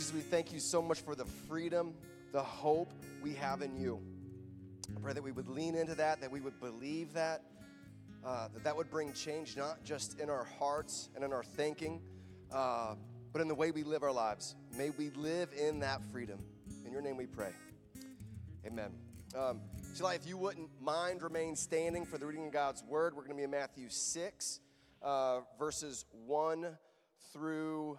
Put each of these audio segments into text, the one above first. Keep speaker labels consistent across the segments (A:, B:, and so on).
A: Jesus, we thank you so much for the freedom, the hope we have in you. I pray that we would lean into that, that we would believe that, uh, that that would bring change not just in our hearts and in our thinking, uh, but in the way we live our lives. May we live in that freedom. In your name we pray. Amen. Um, so, if you wouldn't mind remain standing for the reading of God's word, we're going to be in Matthew 6, uh, verses 1 through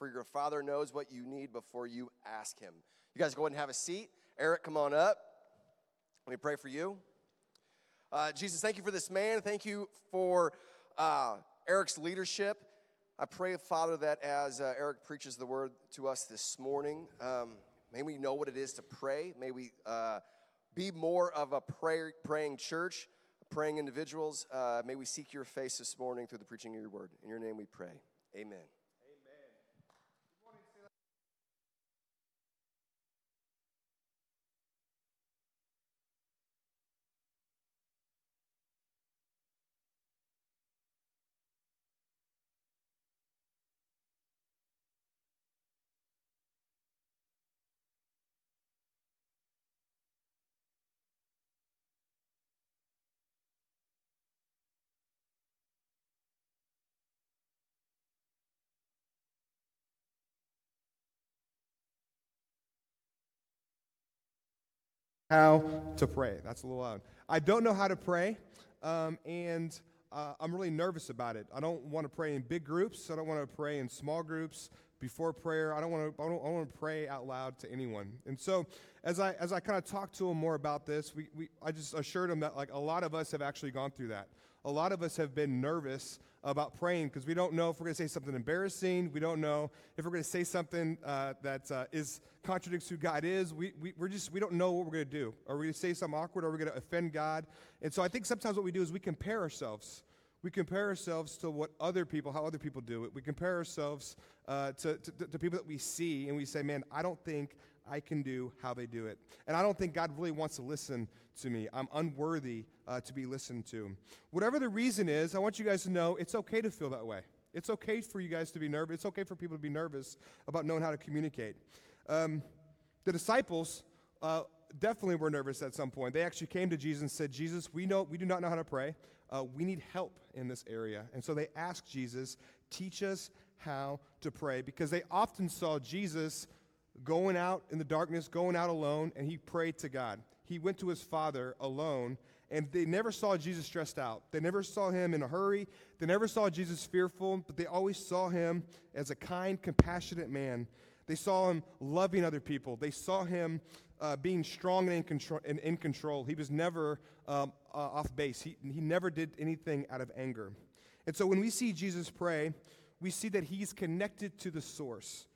A: for your Father knows what you need before you ask Him. You guys go ahead and have a seat. Eric, come on up. Let me pray for you. Uh, Jesus, thank you for this man. Thank you for uh, Eric's leadership. I pray, Father, that as uh, Eric preaches the word to us this morning, um, may we know what it is to pray. May we uh, be more of a prayer, praying church, praying individuals. Uh, may we seek your face this morning through the preaching of your word. In your name we pray. Amen.
B: How to pray. That's a little loud. I don't know how to pray, um, and uh, I'm really nervous about it. I don't want to pray in big groups. I don't want to pray in small groups before prayer. I don't want to. I don't, I want to pray out loud to anyone. And so, as I as I kind of talked to him more about this, we, we I just assured him that like a lot of us have actually gone through that. A lot of us have been nervous about praying because we don't know if we're going to say something embarrassing. We don't know if we're going to say something uh, that uh, is contradicts who God is. We, we, we're just, we don't know what we're going to do. Are we going to say something awkward? Are we going to offend God? And so I think sometimes what we do is we compare ourselves. We compare ourselves to what other people, how other people do it. We compare ourselves uh, to, to, to people that we see, and we say, man, I don't think I can do how they do it. And I don't think God really wants to listen to me. I'm unworthy uh, to be listened to. Whatever the reason is, I want you guys to know it's okay to feel that way. It's okay for you guys to be nervous. It's okay for people to be nervous about knowing how to communicate. Um, the disciples uh, definitely were nervous at some point. They actually came to Jesus and said, Jesus, we know we do not know how to pray. Uh, we need help in this area. And so they asked Jesus, teach us how to pray, because they often saw Jesus going out in the darkness, going out alone, and he prayed to God. He went to his Father alone, and they never saw Jesus stressed out. They never saw him in a hurry. They never saw Jesus fearful, but they always saw him as a kind, compassionate man. They saw him loving other people. They saw him uh, being strong and in control, and in control. He was never um, uh, off base. He, he never did anything out of anger. And so when we see Jesus pray, we see that he's connected to the source.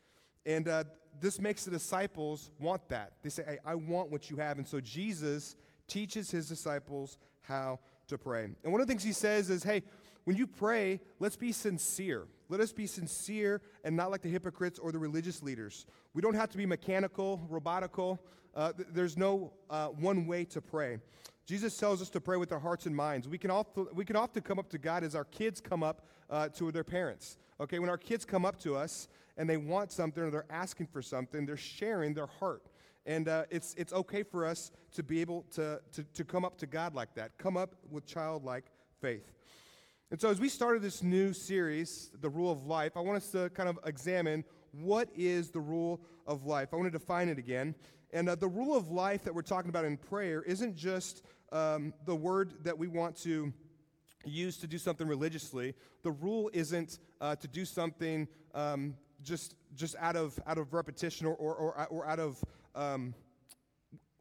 B: And uh, this makes the disciples want that. They say, hey, I want what you have. And so Jesus teaches his disciples how to pray. And one of the things he says is, hey, when you pray, let's be sincere. Let us be sincere and not like the hypocrites or the religious leaders. We don't have to be mechanical, robotical. Uh, th- there's no uh, one way to pray. Jesus tells us to pray with our hearts and minds. We can, often, we can often come up to God as our kids come up uh, to their parents. Okay, when our kids come up to us and they want something or they're asking for something, they're sharing their heart. And uh, it's, it's okay for us to be able to, to, to come up to God like that, come up with childlike faith. And so, as we started this new series, The Rule of Life, I want us to kind of examine what is the rule of life. I want to define it again. And uh, the rule of life that we're talking about in prayer isn't just um, the word that we want to use to do something religiously. The rule isn't uh, to do something um, just just out of out of repetition or or, or, or out of um,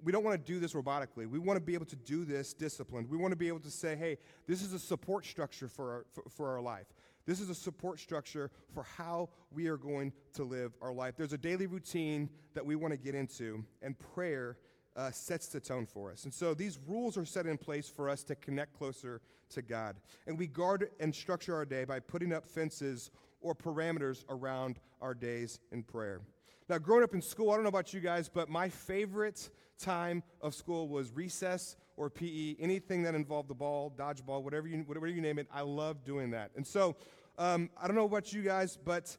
B: we don't want to do this robotically. We want to be able to do this disciplined. We want to be able to say, hey, this is a support structure for our, for, for our life. This is a support structure for how we are going to live our life. There's a daily routine that we want to get into, and prayer uh, sets the tone for us. And so these rules are set in place for us to connect closer to God. And we guard and structure our day by putting up fences or parameters around our days in prayer. Now, growing up in school, I don't know about you guys, but my favorite time of school was recess or PE, anything that involved the ball, dodgeball, whatever you, whatever you name it. I love doing that. And so, um, I don't know about you guys, but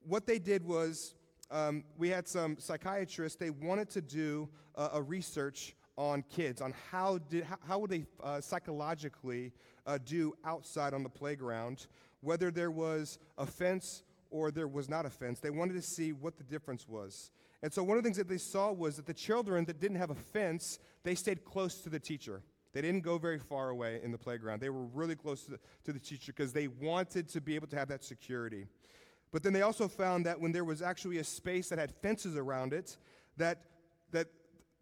B: what they did was um, we had some psychiatrists, they wanted to do uh, a research on kids, on how, did, how, how would they uh, psychologically uh, do outside on the playground, whether there was a fence or there was not a fence. They wanted to see what the difference was. And so one of the things that they saw was that the children that didn't have a fence, they stayed close to the teacher. They didn't go very far away in the playground. They were really close to the, to the teacher because they wanted to be able to have that security. But then they also found that when there was actually a space that had fences around it, that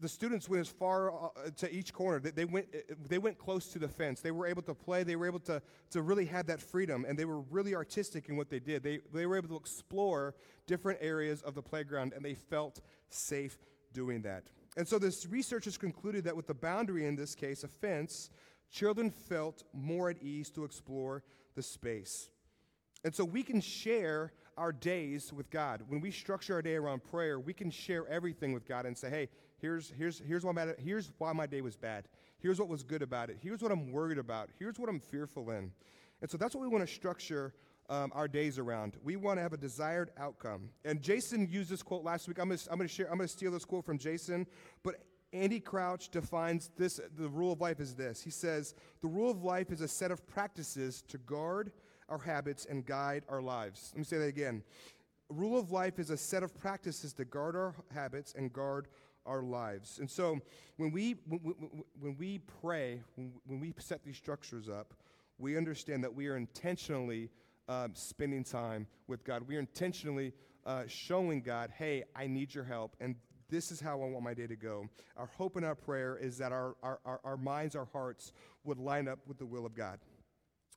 B: the students went as far uh, to each corner. They, went, uh, they went close to the fence. They were able to play. They were able to, to really have that freedom, and they were really artistic in what they did. They, they were able to explore different areas of the playground, and they felt safe doing that. And so this research has concluded that with the boundary, in this case, a fence, children felt more at ease to explore the space. And so we can share our days with God. When we structure our day around prayer, we can share everything with God and say, hey, here's, here's, here's, why, my, here's why my day was bad. Here's what was good about it. Here's what I'm worried about. Here's what I'm fearful in. And so that's what we want to structure um, our days around. We want to have a desired outcome. And Jason used this quote last week. I'm going to share. I'm going to steal this quote from Jason, but Andy Crouch defines this. The rule of life is this. He says the rule of life is a set of practices to guard our habits and guide our lives. Let me say that again. Rule of life is a set of practices to guard our habits and guard our lives. And so when we, when, we pray, when we set these structures up, we understand that we are intentionally um, spending time with God. We are intentionally uh, showing God, hey, I need your help, and this is how I want my day to go. Our hope and our prayer is that our, our, our, our minds, our hearts would line up with the will of God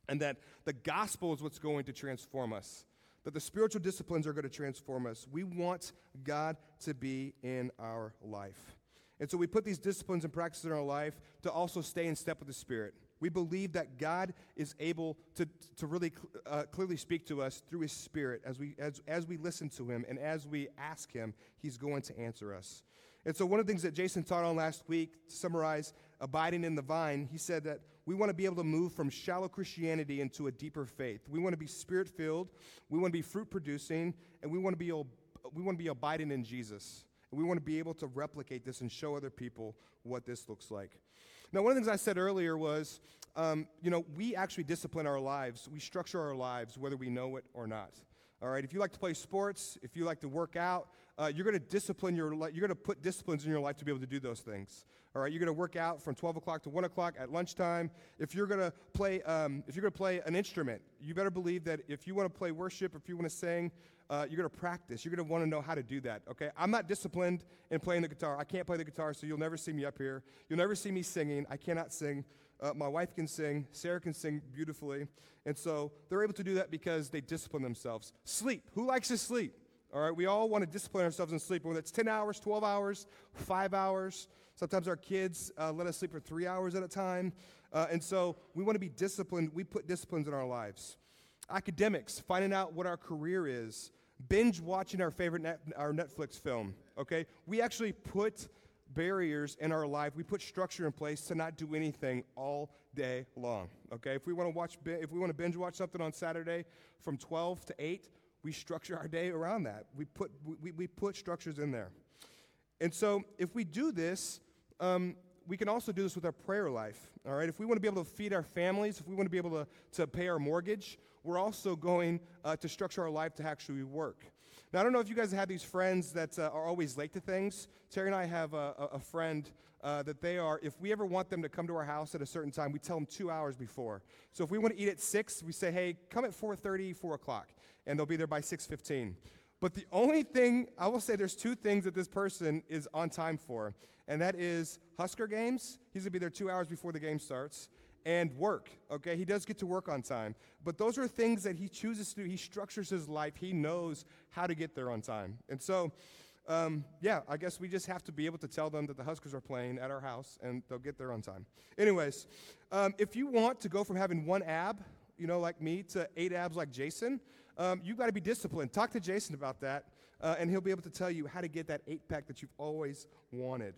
B: and that the gospel is what's going to transform us, that the spiritual disciplines are going to transform us. We want God to be in our life. And so we put these disciplines and practices in our life to also stay in step with the Spirit. We believe that God is able to, to really uh, clearly speak to us through His Spirit as we, as, as we listen to Him and as we ask Him, He's going to answer us. And so, one of the things that Jason taught on last week, to summarize abiding in the vine, he said that we want to be able to move from shallow Christianity into a deeper faith. We want to be spirit filled, we want to be fruit producing, and we want to be, we want to be abiding in Jesus. And we want to be able to replicate this and show other people what this looks like. Now, one of the things I said earlier was, um, you know, we actually discipline our lives. We structure our lives whether we know it or not. All right, if you like to play sports, if you like to work out, uh, you're going to discipline your life. You're going to put disciplines in your life to be able to do those things. All right, you're going to work out from 12 o'clock to 1 o'clock at lunchtime. If you're going to play, um, if you're going to play an instrument, you better believe that if you want to play worship, if you want to sing, uh, you're going to practice. You're going to want to know how to do that. Okay, I'm not disciplined in playing the guitar. I can't play the guitar, so you'll never see me up here. You'll never see me singing. I cannot sing. Uh, my wife can sing. Sarah can sing beautifully. And so they're able to do that because they discipline themselves. Sleep. Who likes to sleep? All right, we all want to discipline ourselves in sleep, whether it's 10 hours, 12 hours, five hours. Sometimes our kids uh, let us sleep for three hours at a time. Uh, and so we want to be disciplined. We put disciplines in our lives. Academics, finding out what our career is, binge watching our favorite net, our Netflix film. Okay, we actually put barriers in our life. We put structure in place to not do anything all day long. Okay, if we want to watch, if we want to binge watch something on Saturday from 12 to 8, we structure our day around that. We put, we, we put structures in there. And so if we do this, um, we can also do this with our prayer life. All right, if we want to be able to feed our families, if we want to be able to, to pay our mortgage, we're also going uh, to structure our life to actually work. Now, I don't know if you guys have these friends that uh, are always late to things. Terry and I have a, a friend uh, that they are, if we ever want them to come to our house at a certain time, we tell them two hours before. So if we want to eat at 6, we say, hey, come at 4.30, 4 o'clock and they'll be there by 6:15. But the only thing I will say there's two things that this person is on time for, and that is Husker games. He's gonna be there two hours before the game starts, and work. Okay, he does get to work on time, but those are things that he chooses to do. He structures his life. He knows how to get there on time, and so. Um, yeah, I guess we just have to be able to tell them that the Huskers are playing at our house and they'll get there on time. Anyways, um, if you want to go from having one ab, you know, like me, to eight abs like Jason, um, you've got to be disciplined. Talk to Jason about that, uh, and he'll be able to tell you how to get that eight pack that you've always wanted.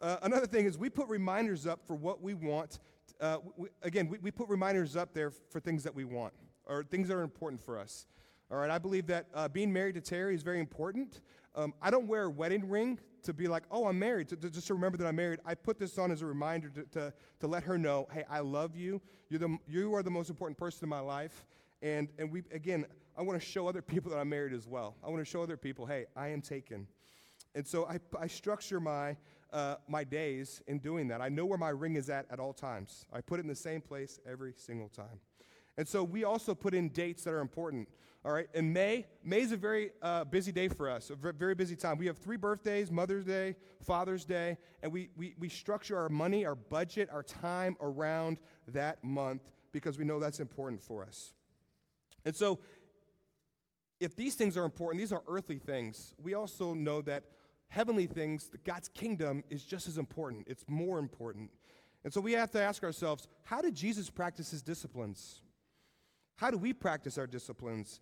B: Uh, another thing is we put reminders up for what we want uh, we, again, we, we put reminders up there for things that we want or things that are important for us. All right, I believe that uh, being married to Terry is very important. Um, I don't wear a wedding ring to be like, oh, I'm married, to, to, just to remember that I'm married. I put this on as a reminder to, to, to let her know, hey, I love you. You're the, you are the most important person in my life. And, and we, again, I want to show other people that I'm married as well. I want to show other people, hey, I am taken. And so I, I structure my, uh, my days in doing that. I know where my ring is at at all times. I put it in the same place every single time. And so we also put in dates that are important. All right, in May, May is a very uh, busy day for us, a very busy time. We have three birthdays Mother's Day, Father's Day, and we, we, we structure our money, our budget, our time around that month because we know that's important for us. And so, if these things are important, these are earthly things, we also know that heavenly things, God's kingdom is just as important. It's more important. And so we have to ask ourselves how did Jesus practice his disciplines? How do we practice our disciplines?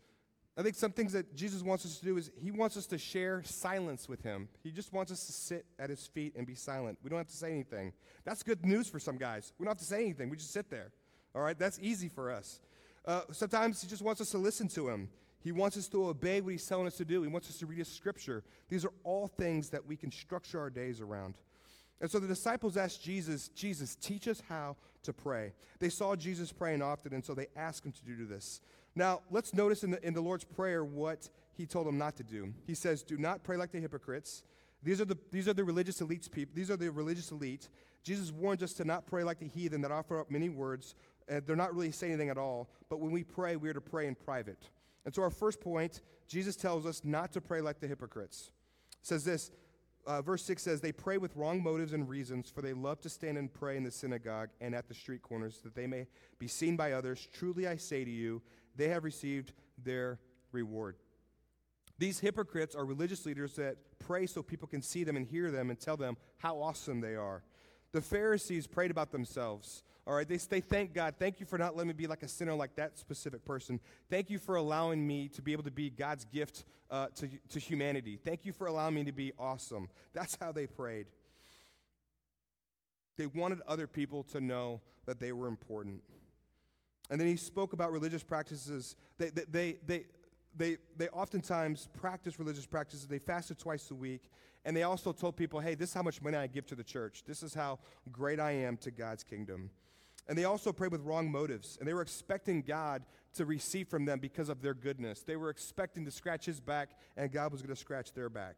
B: I think some things that Jesus wants us to do is he wants us to share silence with him. He just wants us to sit at his feet and be silent. We don't have to say anything. That's good news for some guys. We don't have to say anything. We just sit there. All right, that's easy for us. Uh, sometimes he just wants us to listen to him. He wants us to obey what he's telling us to do. He wants us to read his scripture. These are all things that we can structure our days around. And so the disciples asked Jesus, Jesus, teach us how to pray. They saw Jesus praying often, and so they asked him to do this. Now, let's notice in the, in the Lord's Prayer what he told them not to do. He says, Do not pray like the hypocrites. These are the, these are the religious elites people. These are the religious elite. Jesus warns us to not pray like the heathen that offer up many words. And they're not really saying anything at all. But when we pray, we are to pray in private. And so, our first point, Jesus tells us not to pray like the hypocrites. It says this, uh, verse 6 says, They pray with wrong motives and reasons, for they love to stand and pray in the synagogue and at the street corners, that they may be seen by others. Truly, I say to you, they have received their reward. These hypocrites are religious leaders that pray so people can see them and hear them and tell them how awesome they are. The Pharisees prayed about themselves. All right, they, they thank God. Thank you for not letting me be like a sinner like that specific person. Thank you for allowing me to be able to be God's gift uh, to, to humanity. Thank you for allowing me to be awesome. That's how they prayed. They wanted other people to know that they were important. And then he spoke about religious practices. They, they, they, they, they, they oftentimes practice religious practices. They fasted twice a week. And they also told people, hey, this is how much money I give to the church. This is how great I am to God's kingdom. And they also prayed with wrong motives. And they were expecting God to receive from them because of their goodness. They were expecting to scratch his back, and God was going to scratch their back.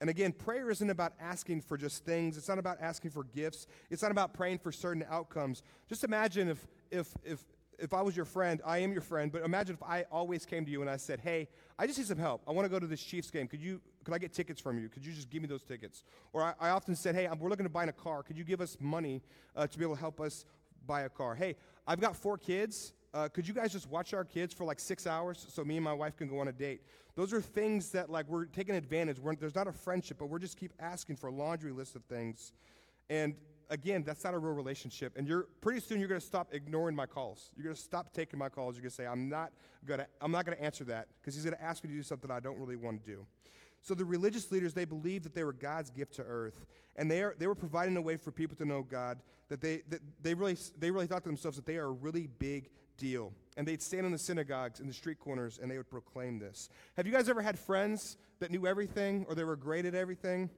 B: And again, prayer isn't about asking for just things. It's not about asking for gifts. It's not about praying for certain outcomes. Just imagine if, if, if, if I was your friend, I am your friend, but imagine if I always came to you and I said, hey, I just need some help. I want to go to this Chiefs game. Could you, could I get tickets from you? Could you just give me those tickets? Or I, I often said, hey, we're looking to buy a car. Could you give us money uh, to be able to help us buy a car. Hey, I've got four kids. Uh, could you guys just watch our kids for like six hours so me and my wife can go on a date? Those are things that like we're taking advantage. We're, there's not a friendship, but we're just keep asking for a laundry list of things. And again, that's not a real relationship. And you're pretty soon you're going to stop ignoring my calls. You're going to stop taking my calls. You're going to say, I'm not going to I'm not going to answer that because he's going to ask me to do something I don't really want to do. So the religious leaders, they believed that they were God's gift to earth. And they, are, they were providing a way for people to know God, that they, that they, really, they really thought to themselves that they are a really big deal. And they'd stand in the synagogues, in the street corners, and they would proclaim this. Have you guys ever had friends that knew everything or they were great at everything?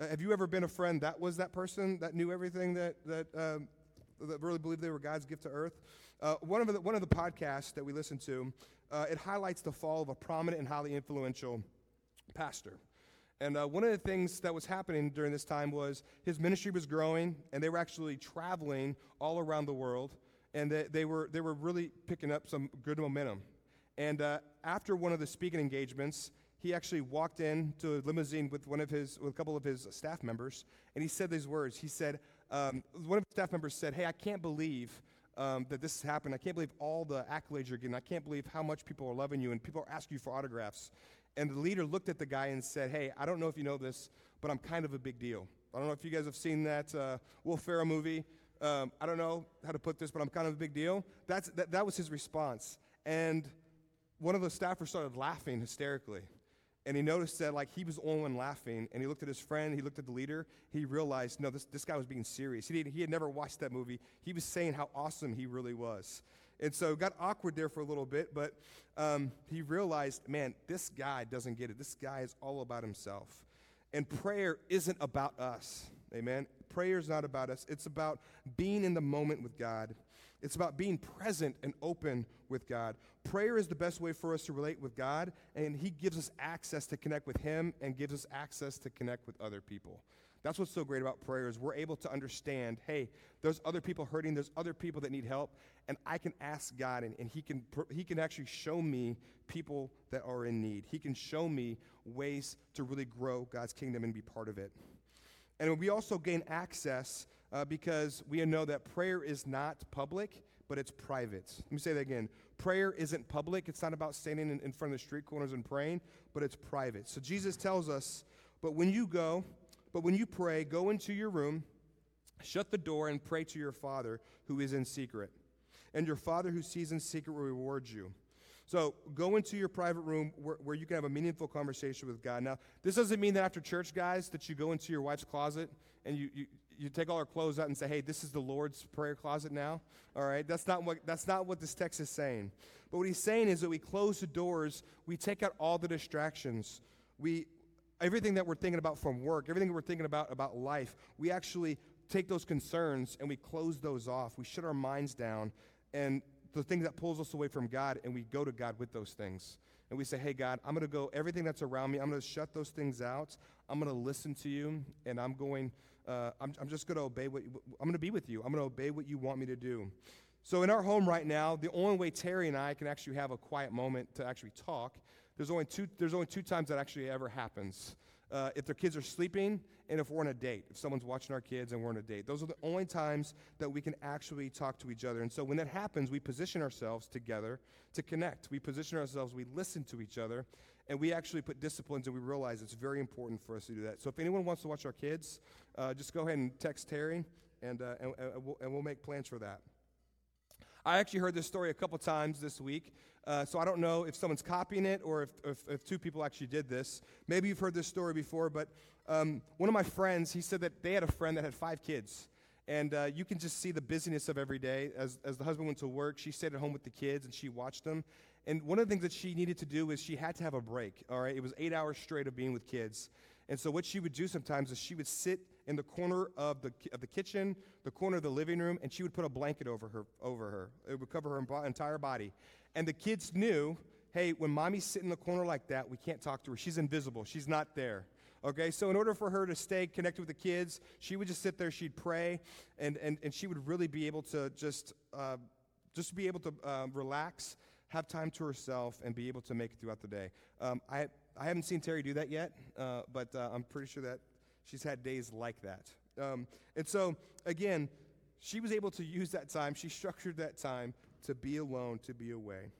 B: Uh, have you ever been a friend that was that person that knew everything that, that, um, that really believed they were God's gift to earth? Uh, one, of the, one of the podcasts that we listen to, uh, it highlights the fall of a prominent and highly influential pastor. And uh, one of the things that was happening during this time was his ministry was growing, and they were actually traveling all around the world, and they, they were, they were really picking up some good momentum. And uh, after one of the speaking engagements, he actually walked in to a limousine with one of his, with a couple of his staff members, and he said these words. He said, um, one of the staff members said, Hey, I can't believe um, that this has happened. I can't believe all the accolades you're getting. I can't believe how much people are loving you and people are asking you for autographs. And the leader looked at the guy and said, Hey, I don't know if you know this, but I'm kind of a big deal. I don't know if you guys have seen that uh, Will Ferrell movie. Um, I don't know how to put this, but I'm kind of a big deal. That's, that, that was his response. And one of the staffers started laughing hysterically. And he noticed that like he was the only one laughing, and he looked at his friend, he looked at the leader, he realized, no, this, this guy was being serious. He, he had never watched that movie. He was saying how awesome he really was. And so got awkward there for a little bit, but um, he realized, man, this guy doesn't get it. This guy is all about himself. And prayer isn't about us. Amen. Prayer is not about us. It's about being in the moment with God. It's about being present and open with God. Prayer is the best way for us to relate with God, and He gives us access to connect with Him and gives us access to connect with other people. That's what's so great about prayer is we're able to understand, hey, there's other people hurting, there's other people that need help, and I can ask God, and, and he, can, he can actually show me people that are in need. He can show me ways to really grow God's kingdom and be part of it. And we also gain access uh, because we know that prayer is not public, but it's private. Let me say that again. Prayer isn't public. It's not about standing in, in front of the street corners and praying, but it's private. So Jesus tells us, but when you go, but when you pray, go into your room, shut the door, and pray to your Father who is in secret. And your Father who sees in secret will reward you. So go into your private room where, where, you can have a meaningful conversation with God. Now, this doesn't mean that after church, guys, that you go into your wife's closet and you, you, you take all her clothes out and say, hey, this is the Lord's prayer closet now. All right? That's not what, that's not what this text is saying. But what he's saying is that we close the doors, we take out all the distractions. We, everything that we're thinking about from work, everything we're thinking about about life, we actually take those concerns and we close those off. We shut our minds down and the thing that pulls us away from God, and we go to God with those things. And we say, Hey, God, I'm going to go, everything that's around me, I'm going to shut those things out. I'm going to listen to you, and I'm going, uh, I'm, I'm just going to obey what, you, I'm going to be with you. I'm going to obey what you want me to do. So in our home right now, the only way Terry and I can actually have a quiet moment to actually talk, there's only two, there's only two times that actually ever happens uh, if their kids are sleeping and if we're on a date, if someone's watching our kids and we're on a date. Those are the only times that we can actually talk to each other. And so when that happens, we position ourselves together to connect. We position ourselves, we listen to each other, and we actually put disciplines and we realize it's very important for us to do that. So if anyone wants to watch our kids, uh, just go ahead and text Terry, and, uh, and, and, we'll, and we'll make plans for that. I actually heard this story a couple times this week, uh, so I don't know if someone's copying it or if, if, if, two people actually did this. Maybe you've heard this story before, but um, one of my friends, he said that they had a friend that had five kids. And uh, you can just see the busyness of every day. As, as the husband went to work, she stayed at home with the kids and she watched them. And one of the things that she needed to do is she had to have a break, all right? It was eight hours straight of being with kids. And so what she would do sometimes is she would sit in the corner of the, of the kitchen, the corner of the living room, and she would put a blanket over her. Over her. It would cover her entire body. And the kids knew, hey, when mommy's sitting in the corner like that, we can't talk to her. She's invisible. She's not there. Okay, so in order for her to stay connected with the kids, she would just sit there, she'd pray, and, and, and she would really be able to just, uh, just be able to uh, relax, have time to herself, and be able to make it throughout the day. Um, I, I haven't seen Terry do that yet, uh, but uh, I'm pretty sure that She's had days like that. Um, and so, again, she was able to use that time. She structured that time to be alone, to be away.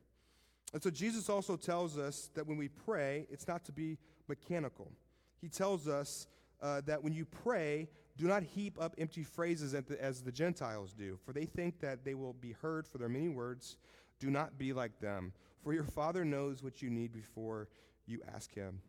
B: And so, Jesus also tells us that when we pray, it's not to be mechanical. He tells us uh, that when you pray, do not heap up empty phrases the, as the Gentiles do, for they think that they will be heard for their many words. Do not be like them, for your Father knows what you need before you ask Him.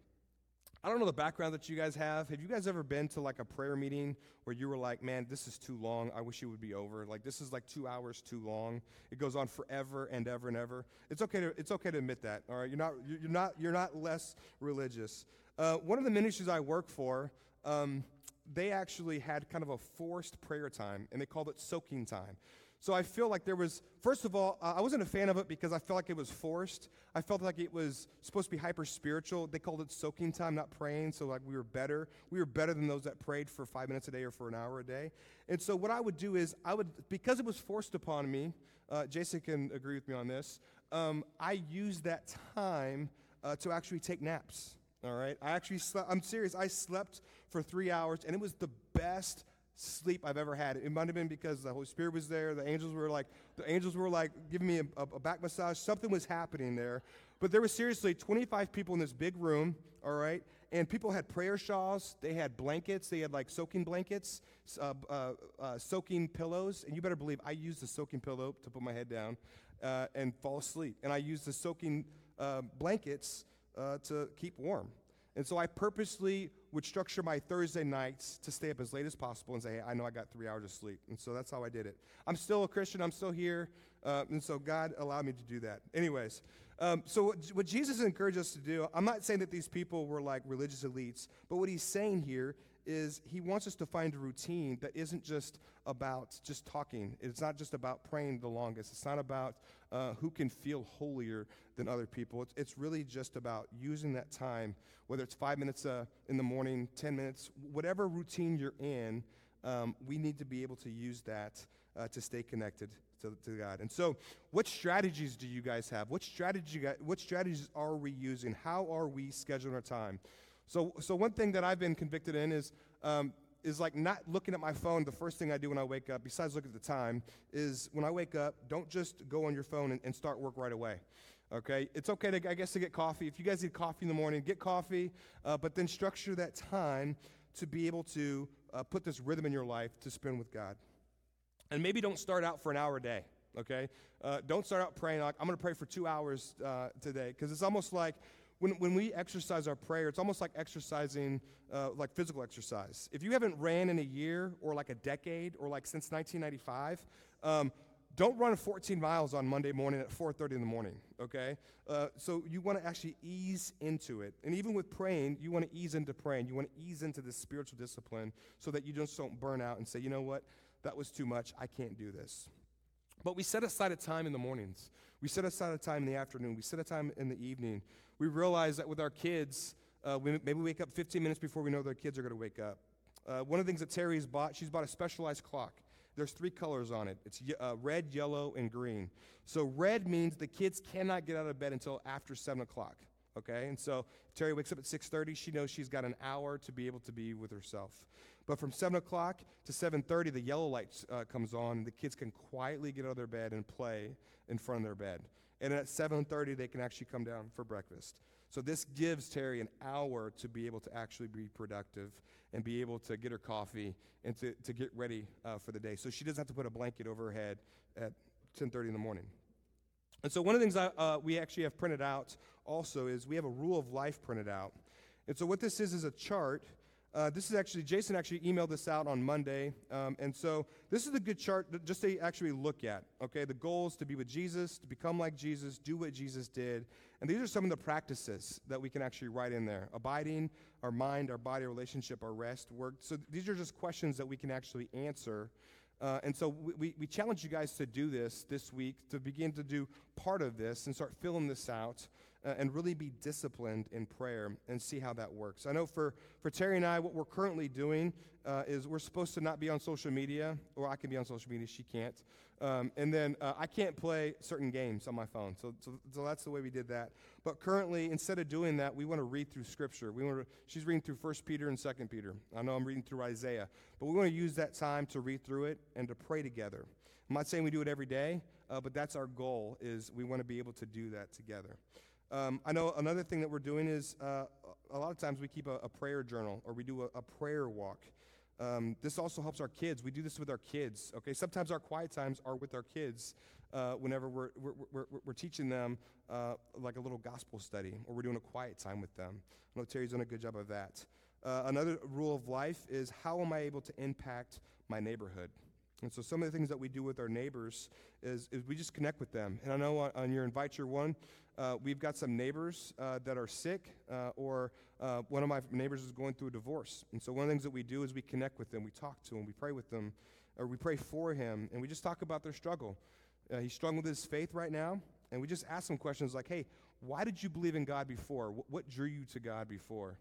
B: I don't know the background that you guys have. Have you guys ever been to like a prayer meeting where you were like, man, this is too long. I wish it would be over. Like, this is like two hours too long. It goes on forever and ever and ever. It's okay to, it's okay to admit that, all right? You're not, you're not, you're not less religious. Uh, one of the ministries I work for, um, they actually had kind of a forced prayer time, and they called it soaking time. So I feel like there was, first of all, uh, I wasn't a fan of it because I felt like it was forced. I felt like it was supposed to be hyper spiritual. They called it soaking time, not praying. So like we were better. We were better than those that prayed for five minutes a day or for an hour a day. And so what I would do is I would, because it was forced upon me, uh, Jason can agree with me on this. Um, I used that time uh, to actually take naps. All right. I actually slept. I'm serious. I slept for three hours, and it was the best sleep I've ever had. It might have been because the Holy Spirit was there. The angels were like, the angels were like giving me a, a, back massage. Something was happening there. But there was seriously 25 people in this big room, all right? And people had prayer shawls, they had blankets, they had like soaking blankets, uh, uh, uh, soaking pillows. And you better believe I used the soaking pillow to put my head down uh, and fall asleep. And I used the soaking uh, blankets uh, to keep warm. And so I purposely would structure my Thursday nights to stay up as late as possible and say, hey, I know I got three hours of sleep. And so that's how I did it. I'm still a Christian, I'm still here. Uh, and so God allowed me to do that. Anyways, um, so what, what Jesus encouraged us to do, I'm not saying that these people were like religious elites, but what he's saying here is he wants us to find a routine that isn't just about just talking. It's not just about praying the longest. It's not about uh, who can feel holier than other people. It's, it's really just about using that time, whether it's five minutes uh, in the morning, 10 minutes, whatever routine you're in, um, we need to be able to use that uh, to stay connected to, to, God. And so, what strategies do you guys have? What strategy? What strategies are we using? How are we scheduling our time? So, so one thing that I've been convicted in is, um, is like not looking at my phone the first thing I do when I wake up, besides look at the time, is when I wake up, don't just go on your phone and, and start work right away. Okay? It's okay, to, I guess, to get coffee. If you guys need coffee in the morning, get coffee, uh, but then structure that time to be able to uh, put this rhythm in your life to spend with God. And maybe don't start out for an hour a day okay? Uh, don't start out praying like, I'm going to pray for two hours uh, today, because it's almost like when, when we exercise our prayer, it's almost like exercising, uh, like physical exercise. If you haven't ran in a year or like a decade or like since 1995, um, don't run 14 miles on Monday morning at 4:30 in the morning. Okay, uh, so you want to actually ease into it, and even with praying, you want to ease into praying. You want to ease into this spiritual discipline so that you just don't burn out and say, you know what, that was too much. I can't do this. But we set aside a time in the mornings. We set aside a time in the afternoon. We set a time in the evening. We realize that with our kids, uh, we maybe wake up 15 minutes before we know their kids are going to wake up. Uh, one of the things that Terry's bought, she's bought a specialized clock. There's three colors on it. It's uh, red, yellow, and green. So red means the kids cannot get out of bed until after 7 o'clock. Okay, and so Terry wakes up at 6:30. She knows she's got an hour to be able to be with herself. But from 7 o'clock to 7.30, the yellow light uh, comes on, and the kids can quietly get out of their bed and play in front of their bed. And at 7.30, they can actually come down for breakfast. So this gives Terry an hour to be able to actually be productive and be able to get her coffee and to, to get ready uh, for the day. So she doesn't have to put a blanket over her head at 10.30 in the morning. And so one of the things I, uh, we actually have printed out also is we have a rule of life printed out. And so what this is is a chart – uh, this is actually, Jason actually emailed this out on Monday. Um, and so this is a good chart to, just to actually look at. Okay, the goal is to be with Jesus, to become like Jesus, do what Jesus did. And these are some of the practices that we can actually write in there abiding, our mind, our body, relationship, our rest, work. So these are just questions that we can actually answer. Uh, and so we, we, we challenge you guys to do this this week, to begin to do part of this and start filling this out uh, and really be disciplined in prayer and see how that works. I know for, for Terry and I, what we're currently doing uh, is we're supposed to not be on social media, or I can be on social media, she can't. Um, and then uh, I can't play certain games on my phone. So, so, so, that's the way we did that. But currently, instead of doing that, we want to read through Scripture. We want to, she's reading through 1 Peter and 2 Peter. I know I'm reading through Isaiah. But we want to use that time to read through it and to pray together. I'm not saying we do it every day, uh, but that's our goal is we want to be able to do that together. Um, I know another thing that we're doing is uh, a lot of times we keep a, a prayer journal or we do a, a prayer walk. Um, this also helps our kids. We do this with our kids. Okay, sometimes our quiet times are with our kids. Uh, whenever we're, we're, we're, we're, teaching them uh, like a little gospel study, or we're doing a quiet time with them. I know Terry's done a good job of that. Uh, another rule of life is how am I able to impact my neighborhood? And so some of the things that we do with our neighbors is, is we just connect with them. And I know on, on your Invite Your One, uh, we've got some neighbors uh, that are sick, uh, or uh, one of my neighbors is going through a divorce. And so one of the things that we do is we connect with them, we talk to them, we pray with them, or we pray for him, and we just talk about their struggle. Uh, he's struggling with his faith right now, and we just ask him questions like, hey, why did you believe in God before? What, what drew you to God before?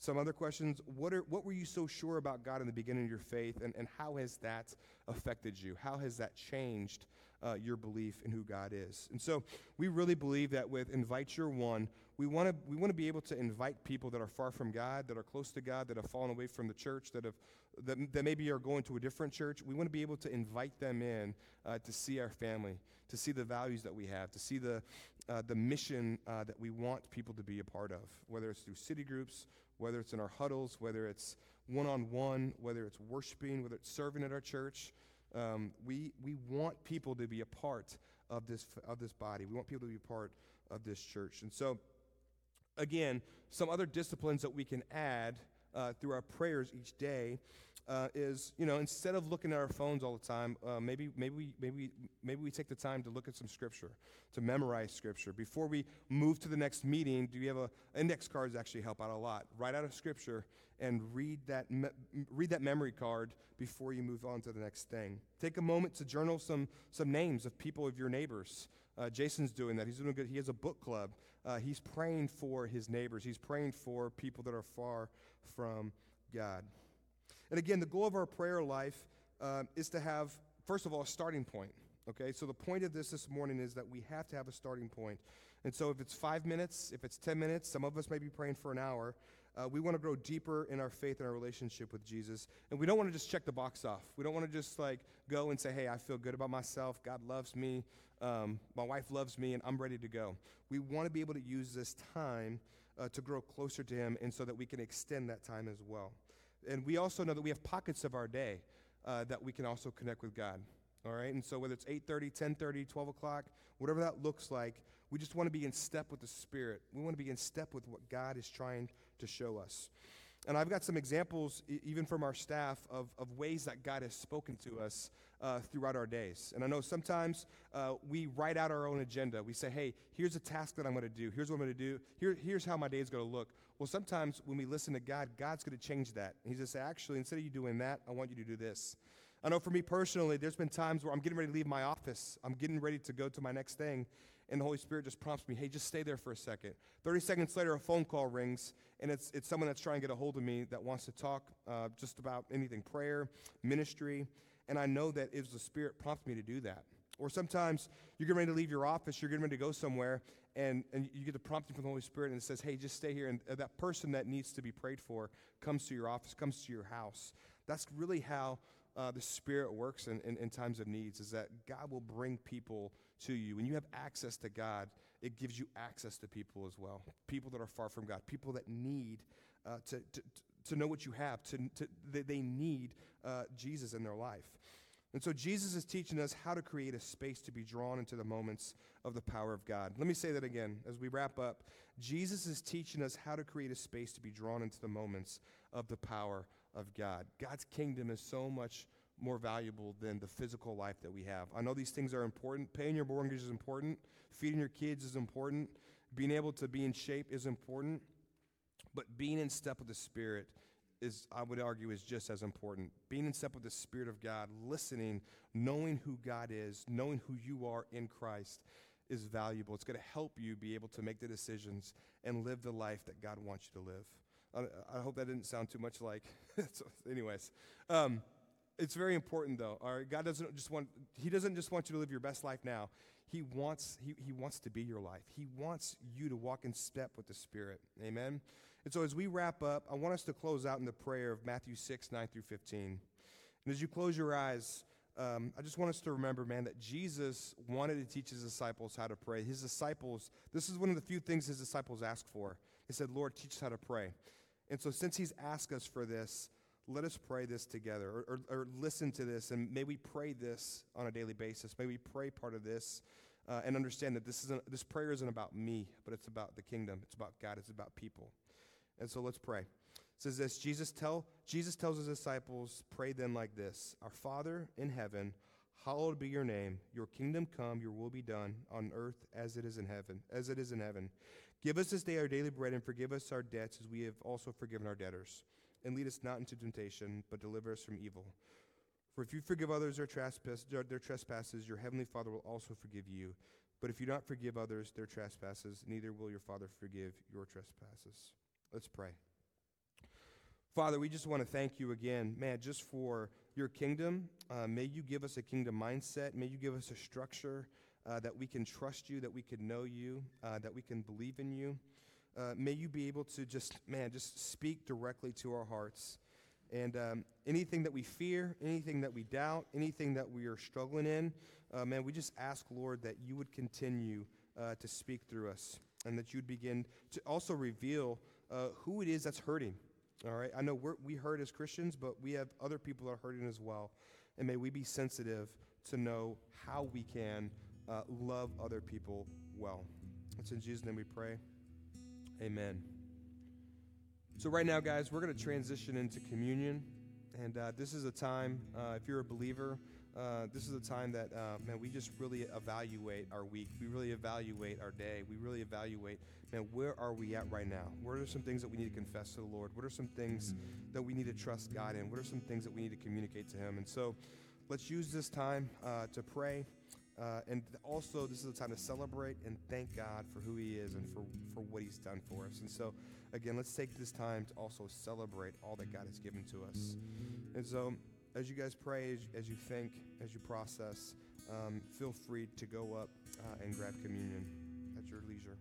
B: Some other questions what, are, what were you so sure about God in the beginning of your faith, and, and how has that affected you? How has that changed uh, your belief in who God is? And so we really believe that with Invite Your One, we want to we want to be able to invite people that are far from God, that are close to God, that have fallen away from the church, that have that, that maybe are going to a different church. We want to be able to invite them in uh, to see our family, to see the values that we have, to see the uh, the mission uh, that we want people to be a part of, whether it's through city groups, whether it's in our huddles, whether it's one on one, whether it's worshiping, whether it's serving at our church. Um, we we want people to be a part of this of this body. We want people to be a part of this church, and so again, some other disciplines that we can add uh, through our prayers each day uh, is, you know, instead of looking at our phones all the time, uh, maybe, maybe, we, maybe, maybe we take the time to look at some scripture, to memorize scripture. Before we move to the next meeting, do you have a, index cards actually help out a lot. Write out a scripture and read that, me, read that memory card before you move on to the next thing. Take a moment to journal some, some names of people of your neighbors. Uh, Jason's doing that. He's doing good. He has a book club. Uh, he's praying for his neighbors. He's praying for people that are far from God. And again, the goal of our prayer life uh, is to have, first of all, a starting point. Okay, so the point of this this morning is that we have to have a starting point. And so if it's five minutes, if it's 10 minutes, some of us may be praying for an hour. Uh, we want to grow deeper in our faith and our relationship with Jesus. And we don't want to just check the box off. We don't want to just like go and say, hey, I feel good about myself. God loves me. Um, my wife loves me, and I'm ready to go. We want to be able to use this time uh, to grow closer to Him and so that we can extend that time as well. And we also know that we have pockets of our day uh, that we can also connect with God. All right? And so whether it's 8:30, 10:30, 12 o'clock, whatever that looks like, we just want to be in step with the Spirit. We want to be in step with what God is trying to show us. And I've got some examples, even from our staff, of, of ways that God has spoken to us uh, throughout our days. And I know sometimes uh, we write out our own agenda. We say, hey, here's a task that I'm going to do. Here's what I'm going to do. Here, here's how my day is going to look. Well, sometimes when we listen to God, God's going to change that. He's say, actually, instead of you doing that, I want you to do this. I know for me personally, there's been times where I'm getting ready to leave my office. I'm getting ready to go to my next thing. And the Holy Spirit just prompts me, hey, just stay there for a second. 30 seconds later, a phone call rings, and it's, it's someone that's trying to get a hold of me that wants to talk uh, just about anything prayer, ministry. And I know that it was the Spirit prompting me to do that. Or sometimes you're getting ready to leave your office, you're getting ready to go somewhere, and, and you get the prompting from the Holy Spirit, and it says, hey, just stay here. And uh, that person that needs to be prayed for comes to your office, comes to your house. That's really how uh, the Spirit works in, in, in times of needs, is that God will bring people to you. When you have access to God, it gives you access to people as well. People that are far from God, people that need uh, to, to, to know what you have, to, to, they, need uh, Jesus in their life. And so Jesus is teaching us how to create a space to be drawn into the moments of the power of God. Let me say that again as we wrap up. Jesus is teaching us how to create a space to be drawn into the moments of the power of God. God's kingdom is so much more valuable than the physical life that we have. I know these things are important. Paying your mortgage is important. Feeding your kids is important. Being able to be in shape is important. But being in step with the Spirit is, I would argue, is just as important. Being in step with the Spirit of God, listening, knowing who God is, knowing who you are in Christ is valuable. It's going to help you be able to make the decisions and live the life that God wants you to live. I, hope that didn't sound too much like. so anyways, um, it's very important though. God doesn't just want He doesn't just want you to live your best life now. He wants He He wants to be your life. He wants you to walk in step with the Spirit. Amen. And so as we wrap up, I want us to close out in the prayer of Matthew 6, 9 through 15. And as you close your eyes, um, I just want us to remember, man, that Jesus wanted to teach his disciples how to pray. His disciples, this is one of the few things his disciples asked for. He said, Lord, teach us how to pray. And so since he's asked us for this, let us pray this together or, or, or listen to this and may we pray this on a daily basis. May we pray part of this uh, and understand that this, isn't, this prayer isn't about me, but it's about the kingdom. It's about God. It's about people. And so let's pray. It says this Jesus tell Jesus tells his disciples, pray then like this: Our Father in heaven, hallowed be your name. Your kingdom come, your will be done on earth as it is in heaven, as it is in heaven. Give us this day our daily bread and forgive us our debts as we have also forgiven our debtors. And lead us not into temptation, but deliver us from evil. For if you forgive others their, trespass, their trespasses, your heavenly Father will also forgive you. But if you do not forgive others their trespasses, neither will your Father forgive your trespasses. Let's pray. Father, we just want to thank you again, man, just for your kingdom. Uh, may you give us a kingdom mindset. May you give us a structure uh, that we can trust you, that we can know you, uh, that we can believe in you. uh, may you be able to just, man, just speak directly to our hearts. And um, anything that we fear, anything that we doubt, anything that we are struggling in, uh, man, we just ask, Lord, that you would continue uh, to speak through us and that you'd begin to also reveal uh, who it is that's hurting. All right? I know we hurt as Christians, but we have other people that are hurting as well. And may we be sensitive to know how we can uh, love other people well. It's in Jesus' name we pray. Amen. So, right now, guys, we're going to transition into communion. And uh, this is a time, uh, if you're a believer, uh, this is a time that, uh, man, we just really evaluate our week. We really evaluate our day. We really evaluate, man, where are we at right now? What are some things that we need to confess to the Lord? What are some things that we need to trust God in? What are some things that we need to communicate to Him? And so let's use this time uh, to pray. Uh, and also, this is a time to celebrate and thank God for who He is and for, for what He's done for us. And so, again, let's take this time to also celebrate all that God has given to us. And so, as you guys pray, as, you think, as you process, um, feel free to go up uh, and grab communion at your leisure.